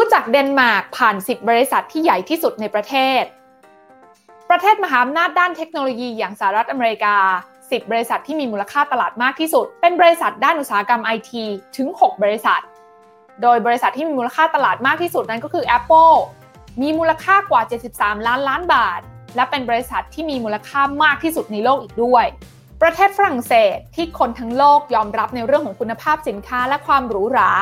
รู้จักเดนมาร์กผ่าน 10 บริษัทที่ใหญ่ที่สุดในประเทศ ประเทศมหาอำนาจด้านเทคโนโลยีอย่างสหรัฐอเมริกา 10 บริษัทที่มีมูลค่าตลาดมากที่สุด เป็นบริษัทด้านอุตสาหกรรมไอทีถึง 6 บริษัท โดยบริษัทที่มีมูลค่าตลาดมากที่สุดนั้นก็คือ Apple มีมูลค่ากว่า 73 ล้านล้านบาท และเป็นบริษัทที่มีมูลค่ามากที่สุดในโลกอีกด้วย ประเทศฝรั่งเศสที่คนทั้งโลกยอมรับในเรื่องของคุณภาพสินค้าและความหรูหรา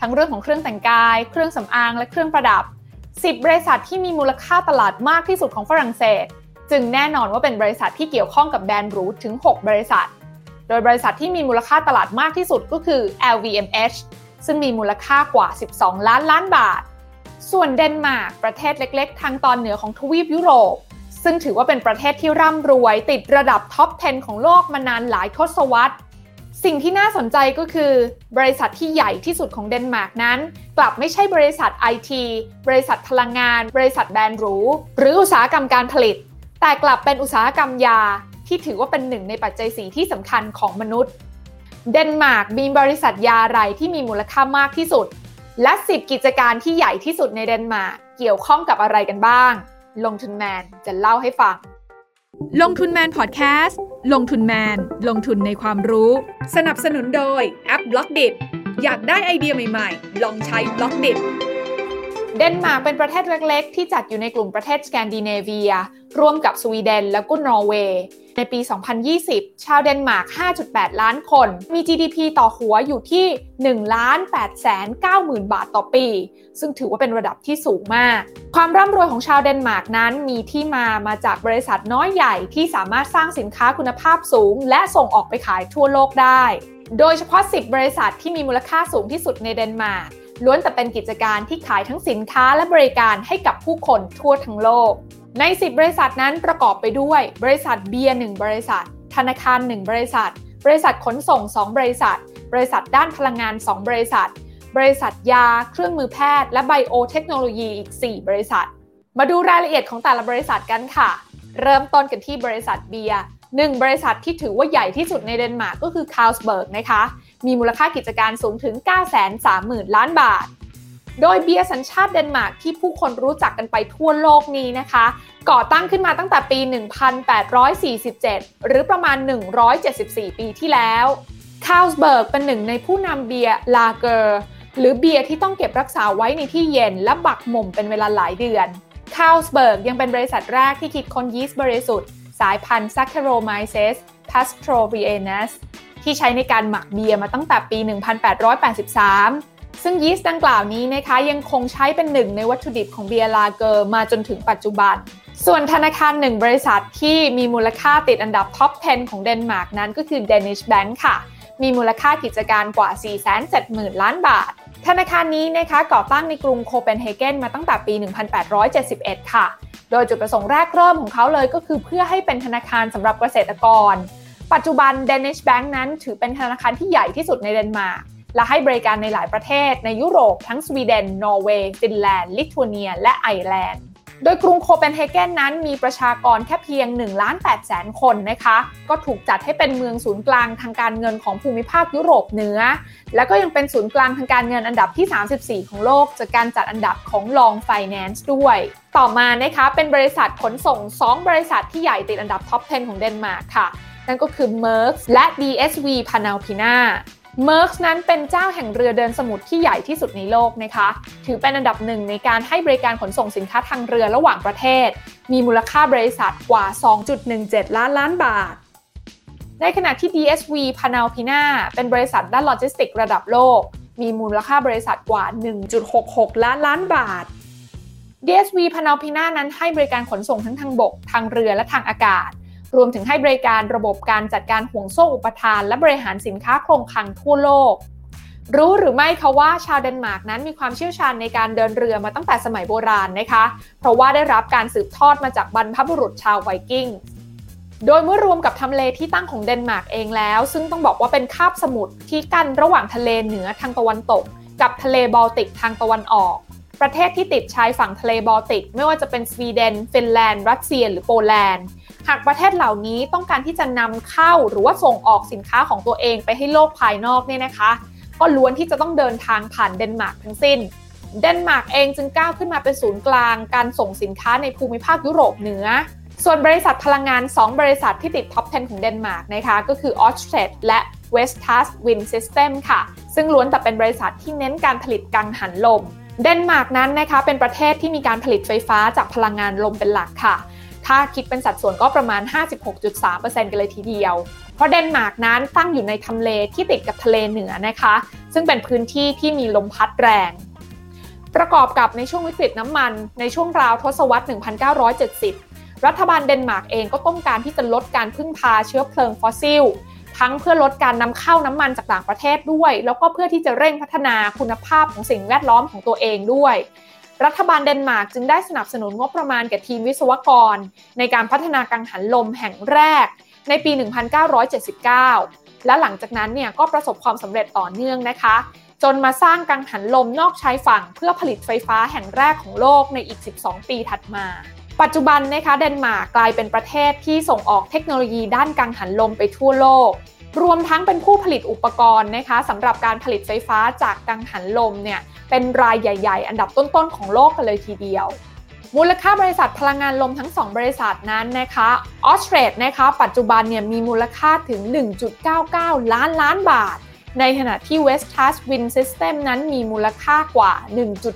ทั้งเรื่องของเครื่องแต่งกาย เครื่องสำอาง และเครื่องประดับ 10 บริษัทที่มีมูลค่าตลาดมากที่สุดของฝรั่งเศส จึงแน่นอนว่าเป็นบริษัทที่เกี่ยวข้องกับแบรนด์รูทถึง 6 บริษัท โดยบริษัทที่มีมูลค่าตลาดมากที่สุดก็คือ LVMH ซึ่งมีมูลค่ากว่า 12 ล้านล้านบาท ส่วนเดนมาร์กประเทศเล็ก ๆ ทางตอนเหนือของทวีปยุโรป ซึ่งถือว่าเป็นประเทศที่ร่ำรวยติดระดับท็อป 10 ของโลกมานานหลายทศวรรษ สิ่งที่น่าสนใจก็คือ บริษัทที่ใหญ่ที่สุดของเดนมาร์กนั้น กลับไม่ใช่บริษัทไอทีบริษัทพลังงาน บริษัทแบรนด์หรู หรืออุตสาหกรรมการผลิต แต่กลับเป็นอุตสาหกรรมยา ที่ถือว่าเป็นหนึ่งในปัจจัยสี่ที่สำคัญของมนุษย์ เดนมาร์กมีบริษัทยาอะไรที่มีมูลค่ามากที่สุด และ10กิจการที่ใหญ่ที่สุดในเดนมาร์กเกี่ยวข้องกับอะไรกันบ้าง ลงทุนแมนจะเล่าให้ฟัง ลงทุนแมนพอดแคสต์ ลงทุนแมน ลงทุนในความรู้ สนับสนุนโดยแอป Blockdit อยากได้ไอเดียใหม่ ๆ ลองใช้ Blockdit เดนมาร์กเป็นประเทศเล็กๆ ที่จัดอยู่ในกลุ่มประเทศสแกนดิเนเวีย ร่วมกับสวีเดนและก็นอร์เวย์ในปี 2020 ชาวเดนมาร์ก 5.8 ล้านคน มี GDP ต่อหัวอยู่ที่ 1 ล้าน8แสน9หมื่นบาทต่อปี ซึ่งถือว่าเป็นระดับที่สูงมาก ความร่ำรวยของชาวเดนมาร์กนั้นมีที่มามาจากบริษัทน้อยใหญ่ที่สามารถสร้างสินค้าคุณภาพสูง และส่งออกไปขายทั่วโลกได้ โดยเฉพาะ 10 บริษัทที่มีมูลค่าสูงที่สุดในเดนมาร์ก ล้วนแต่เป็นกิจการที่ขายทั้งสินค้าและบริการให้กับผู้คนทั่วทั้งโลก ใน 10 บริษัทนั้นประกอบไปด้วย บริษัทเบียร์1บริษัท ธนาคาร 1 บริษัท บริษัทขนส่ง 2 บริษัท บริษัทด้านพลังงาน 2 บริษัท บริษัทยา เครื่องมือแพทย์ และไบโอเทคโนโลยีอีก 4 บริษัท มาดูรายละเอียดของแต่ละบริษัทกันค่ะ เริ่มต้นกันที่บริษัทเบียร์ หนึ่งบริษัทที่ถือว่าใหญ่ที่สุดในเดนมาร์กก็คือ Carlsberg นะคะ มีมูลค่ากิจการสูงถึง 930,000 ล้านบาท โดยเบียร์สัญชาติเดนมาร์กที่ผู้คนรู้จักกันไปทั่วโลกนี้นะคะ ก่อตั้งขึ้นมาตั้งแต่ปี 1847 หรือประมาณ 174 ปีที่แล้ว Carlsberg เป็นหนึ่งในผู้นำเบียร์ลาเกอร์ หรือเบียร์ที่ต้องเก็บรักษาไว้ในที่เย็นและหมักบ่มเป็นเวลาหลายเดือน Carlsberg ยังเป็นบริษัทแรกที่คิดค้นยีสต์บริสุทธิ์ สายพันธุ์ Saccharomyces pastorianus ที่ใช้ในการหมักเบียร์มาตั้งแต่ปี 1883 ซึ่งยีสต์ดังกล่าวนี้นะคะยังคงใช้เป็นหนึ่งในวัตถุดิบของเบียร์ลาเกอร์มาจนถึงปัจจุบัน ส่วนธนาคารหนึ่งบริษัทที่มีมูลค่าติดอันดับท็อป 10 ของเดนมาร์กนั้นก็คือ Danske Bank ค่ะ มีมูลค่ากิจการกว่า 470,000 ล้านบาท ธนาคารนี้นะคะก่อตั้งในกรุงโคเปนเฮเกนมาตั้งแต่ปี 1871 ค่ะ โดยจุดประสงค์แรกเริ่มของเขาเลยก็คือเพื่อให้เป็นธนาคารสำหรับเกษตรกร ปัจจุบัน Danske Bank นั้นถือเป็นธนาคารที่ใหญ่ที่สุดในเดนมาร์กและให้บริการในหลายประเทศในยุโรปทั้งสวีเดน นอร์เวย์ ฟินแลนด์ ลิทัวเนีย และไอร์แลนด์ โดยกรุงโคเปนเฮเกนนั้นมีประชากรแค่เพียง1ล้าน8แสนคนนะคะ ก็ถูกจัดให้เป็นเมืองศูนย์กลางทางการเงินของภูมิภาคยุโรปเหนือ และก็ยังเป็นศูนย์กลางทางการเงินอันดับที่ 34 ของโลก จากการจัดอันดับของ Long Finance ด้วย ต่อมานะคะเป็นบริษัทขนส่ง 2 บริษัทที่ใหญ่ติดอันดับท็อป 10 ของเดนมาร์กค่ะ นั่นก็คือ Maersk และ DSV Panalpina Maersk นั้นเป็นเจ้าแห่งเรือเดินสมุทรที่ใหญ่ที่สุดในโลกนะคะ ถือเป็นอันดับหนึ่งในการให้บริการขนส่งสินค้าทางเรือระหว่างประเทศ มีมูลค่าบริษัทกว่า 2.17 ล้านล้านบาท ในขณะที่ DSV Panalpina เป็นบริษัทด้านโลจิสติกระดับโลก มีมูลค่าบริษัทกว่า 1.66 ล้านล้านบาท DSV Panalpina นั้นให้บริการขนส่งทั้งทางบก ทางเรือและทางอากาศ รวมถึงให้บริการระบบการจัดการห่วงโซ่อุปทาน และบริหารสินค้าโครงคลังทั่วโลก รู้หรือไม่คะว่าชาวเดนมาร์กนั้นมีความเชี่ยวชาญในการเดินเรือมาตั้งแต่สมัยโบราณนะคะ เพราะว่าได้รับการสืบทอดมาจากบรรพบุรุษชาวไวกิ้งโดยเมื่อรวมกับทำเลที่ตั้งของเดนมาร์กเองแล้ว ซึ่งต้องบอกว่าเป็นคาบสมุทรที่กั้นระหว่างทะเลเหนือทางตะวันตก กับทะเลบอลติกทางตะวันออก ประเทศที่ติดชายฝั่งทะเลบอลติก ไม่ว่าจะเป็นสวีเดน ฟินแลนด์ รัสเซีย หรือโปแลนด์ หากประเทศเหล่านี้ต้องการที่จะนำเข้าหรือว่าส่งออกสินค้าของตัวเองไปให้โลกภายนอกเนี่ยนะคะ ก็ล้วนที่จะต้องเดินทางผ่านเดนมาร์กทั้งสิ้น เดนมาร์กเองจึงก้าวขึ้นมาเป็นศูนย์กลาง การส่งสินค้าในภูมิภาคยุโรปเหนือ ส่วนบริษัทพลังงาน 2 บริษัทที่ติดท็อป 10 ของเดนมาร์กนะคะก็คือ o r s t e d และ Vestas Wind System ค่ะ ซึ่งล้วนแต่เป็นบริษัทที่เน้นการผลิตกังหันลม เดนมาร์กนั้นนะคะเป็นประเทศที่มีการผลิตไฟฟ้าจากพลังงานลมเป็นหลักค่ะ ถ้าคิดเป็นสัดส่วนก็ประมาณ 56.3%กันเลยทีเดียว เพราะเดนมาร์กนั้นตั้งอยู่ในทำเลที่ติดกับทะเลเหนือนะคะ ซึ่งเป็นพื้นที่ที่มีลมพัดแรง ประกอบกับในช่วงวิกฤตน้ำมันในช่วงราวทศวรรษ 1970 รัฐบาลเดนมาร์กเองก็ต้องการที่จะลดการพึ่งพาเชื้อเพลิงฟอสซิลทั้งเพื่อลดการนำเข้าน้ำมันจากต่างประเทศด้วย แล้วก็เพื่อที่จะเร่งพัฒนาคุณภาพของสิ่งแวดล้อมของตัวเองด้วย รัฐบาลเดนมาร์กจึงได้สนับสนุนงบประมาณแก่ทีมวิศวกร ในการพัฒนากังหันลมแห่งแรกในปี 1979 และหลังจากนั้นเนี่ยก็ประสบความสำเร็จต่อเนื่องนะคะ จนมาสร้างกังหันลมนอกชายฝั่ง เพื่อผลิตไฟฟ้าแห่งแรกของโลกในอีก 12 ปีถัดมาปัจจุบันนะคะเดนมาร์กกลายเป็นประเทศที่ส่งออกเทคโนโลยีด้านกังหันลมไปทั่วโลก รวมทั้งเป็นผู้ผลิตอุปกรณ์นะคะสำหรับการผลิตไฟฟ้าจากกังหันลมเนี่ยเป็นรายใหญ่ ๆ อันดับต้นๆของโลกกันเลยทีเดียว มูลค่าบริษัทพลังงานลมทั้ง 2 บริษัทนั้นนะคะออสเตรดนะคะปัจจุบันเนี่ยมีมูลค่าถึง 1.99 ล้านล้านบาท ในขณะที่ Vestas Wind System นั้นมีมูลค่ากว่า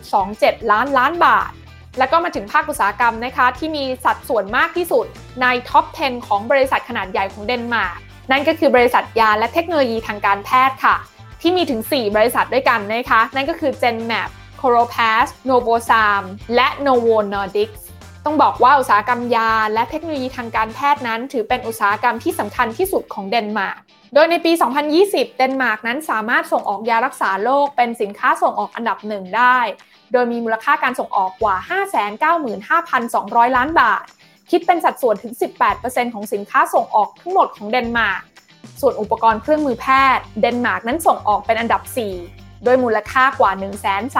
1.27 ล้านล้านบาทแล้วก็มาถึงภาคอุตสาหกรรมนะคะที่มีสัดส่วนมากที่สุดในท็อป 10 ของบริษัทขนาดใหญ่ของเดนมาร์ก นั่นก็คือบริษัทยาและเทคโนโลยีทางการแพทย์ค่ะ ที่มีถึง 4 บริษัทด้วยกันนะคะ นั่นก็คือ Genmab c o r o p a s Novozymes และ Novonordics ต้องบอกว่าอุตสาหกรรมยาและเทคโนโลยีทางการแพทย์นั้น ถือเป็นอุตสาหกรรมที่สำคัญที่สุดของเดนมาร์ก โดยในปี 2020 เดนมาร์กนั้นสามารถส่งออกยารักษาโรคเป็นสินค้าส่งออกอันดับหนึ่งได้ โดยมีมูลค่าการส่งออกกว่า 595,200 ล้านบาท คิดเป็นสัดส่วนถึง 18%ของสินค้าส่งออกทั้งหมดของเดนมาร์ก ส่วนอุปกรณ์เครื่องมือแพทย์ เดนมาร์กนั้นส่งออกเป็นอันดับ4โดยมูลค่ากว่า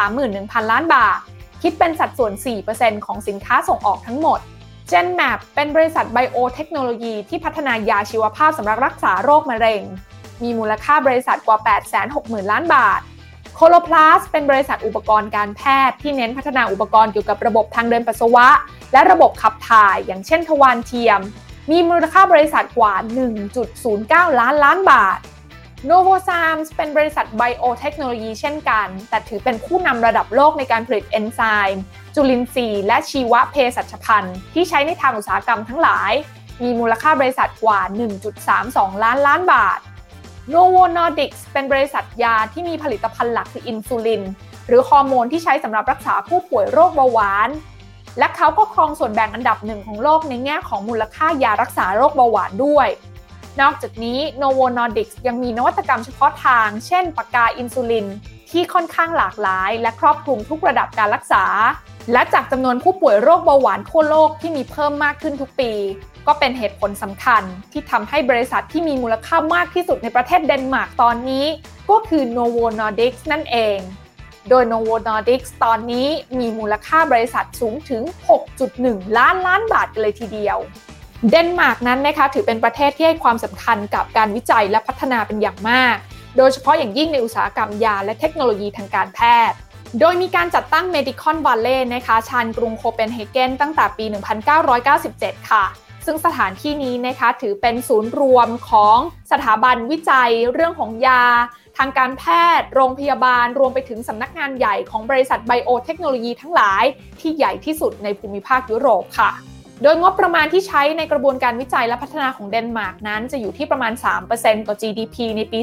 131,000 ล้านบาท คิดเป็นสัดส่วน 4%ของสินค้าส่งออกทั้งหมด GenMap เป็นบริษัทไบโอเทคโนโลยีที่พัฒนายาชีวภาพสำหรับรักษาโรคมะเร็ง มีมูลค่าบริษัทกว่า 860,000 ล้านบาท โคโลพลาสเป็นบริษัทอุปกรณ์การแพทย์ที่เน้นพัฒนาอุปกรณ์เกี่ยวกับระบบทางเดินปัสสาวะ และระบบขับถ่าย อย่างเช่นทวารเทียม มีมูลค่าบริษัทกว่า 1.09 ล้านล้านบาท Novozymes เป็นบริษัทไบโอเทคโนโลยีเช่นกัน แต่ถือเป็นผู้นำระดับโลกในการผลิตเอนไซม์จุลินทรีย์และชีวเภสัชพันธ์ที่ใช้ในทางอุตสาหกรรมทั้งหลาย มีมูลค่าบริษัทกว่า 1.32 ล้านล้านบาท Novo Nordisk เป็นบริษัทยาที่มีผลิตภัณฑ์หลักคืออินซูลิน หรือฮอร์โมนที่ใช้สำหรับรักษาผู้ป่วยโรคเบาหวาน และเขาก็ครองส่วนแบ่งอันดับหนึ่งของโลกในแง่ของมูลค่ายารักษาโรคเบาหวานด้วย นอกจากนี้ Novo Nordisk ยังมีนวัตกรรมเฉพาะทาง เช่นปากกาอินซูลิน ที่ค่อนข้างหลากหลาย และครอบคลุมทุกระดับการรักษา และจากจำนวนผู้ป่วยโรคเบาหวานทั่วโลกที่มีเพิ่มมากขึ้นทุกปี ก็เป็นเหตุผลสำคัญที่ทำให้บริษัทที่มีมูลค่ามากที่สุดในประเทศเดนมาร์กตอนนี้ ก็คือ Novo Nordisk นั่นเอง โดย Novo Nordisk ตอนนี้มีมูลค่าบริษัทสูงถึง 6.1 ล้านล้านบาทเลยทีเดียว เดนมาร์กนั้นนะคะถือเป็นประเทศที่ให้ความสำคัญกับการวิจัยและพัฒนาเป็นอย่างมาก โดยเฉพาะอย่างยิ่งในอุตสาหกรรมยาและเทคโนโลยีทางการแพทย์โดยมีการจัดตั้ง Medicon Valley นะคะ ชานกรุงโคเปนเฮเกนตั้งแต่ปี 1997 ค่ะ ซึ่งสถานที่นี้นะคะถือเป็นศูนย์รวมของสถาบันวิจัยเรื่องของยา ทางการแพทย์ โรงพยาบาล รวมไปถึงสำนักงานใหญ่ของบริษัทไบโอเทคโนโลยีทั้งหลาย ที่ใหญ่ที่สุดในภูมิภาคยุโรปค่ะโดยงบประมาณที่ใช้ในกระบวนการวิจัยและพัฒนาของเดนมาร์กนั้นจะอยู่ที่ประมาณ 3%ต่อ GDP ในปี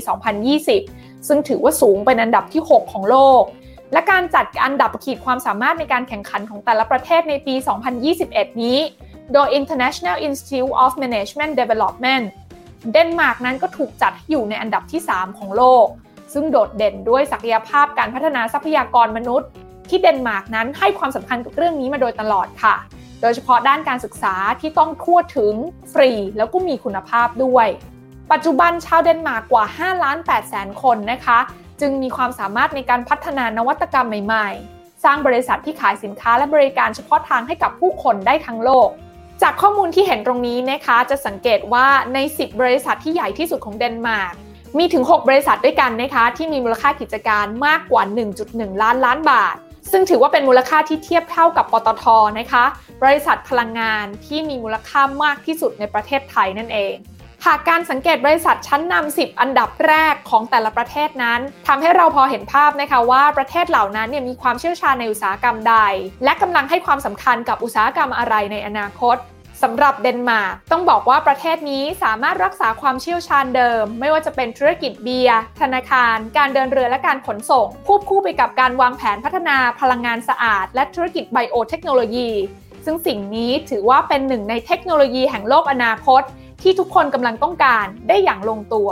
2020 ซึ่งถือว่าสูงเป็นอันดับที่ 6 ของโลก และการจัดอันดับขีดความสามารถในการแข่งขันของแต่ละประเทศในปี 2021 นี้ โดย International Institute of Management Development เดนมาร์กนั้นก็ถูกจัดอยู่ในอันดับที่ 3 ของโลก ซึ่งโดดเด่นด้วยศักยภาพการพัฒนาทรัพยากรมนุษย์ ที่เดนมาร์กนั้นให้ความสำคัญกับเรื่องนี้มาโดยตลอดค่ะ โดยเฉพาะด้านการศึกษาที่ต้องทั่วถึงฟรีแล้วก็มีคุณภาพด้วย ปัจจุบันชาวเดนมาร์กกว่า5ล้าน8แสนคนนะคะ จึงมีความสามารถในการพัฒนานวัตกรรมใหม่ ๆ สร้างบริษัทที่ขายสินค้าและบริการเฉพาะทางให้กับผู้คนได้ทั้งโลก จากข้อมูลที่เห็นตรงนี้นะคะจะสังเกตว่าใน 10 บริษัทที่ใหญ่ที่สุดของเดนมาร์กมีถึง 6 บริษัทด้วยกันนะคะที่มีมูลค่ากิจการมากกว่า 1.1 ล้านล้านบาท ซึ่งถือว่าเป็นมูลค่าที่เทียบเท่ากับปตทนะคะ บริษัทพลังงานที่มีมูลค่ามากที่สุดในประเทศไทยนั่นเอง หากการสังเกตบริษัทชั้นนำ10 อันดับแรกของแต่ละประเทศนั้นทำให้เราพอเห็นภาพนะคะว่าประเทศเหล่านั้นเนี่ยมีความเชี่ยวชาญในอุตสาหกรรมใด และกำลังให้ความสำคัญกับอุตสาหกรรมอะไรในอนาคตสำหรับเดนมาร์กต้องบอกว่าประเทศนี้สามารถรักษาความเชี่ยวชาญเดิม ไม่ว่าจะเป็นธุรกิจเบียร์ธนาคาร การเดินเรือและการขนส่งควบคู่ไปกับการวางแผนพัฒนาพลังงานสะอาด และธุรกิจไบโอเทคโนโลยี ซึ่งสิ่งนี้ถือว่าเป็นหนึ่งในเทคโนโลยีแห่งโลกอนาคต ที่ทุกคนกำลังต้องการได้อย่างลงตัว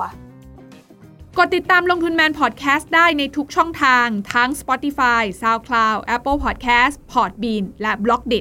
กดติดตามลงทุนแมนพอดแคสต์ได้ในทุกช่องทางทั้ง Spotify, SoundCloud, Apple Podcast, Podbean และ b l o กดิ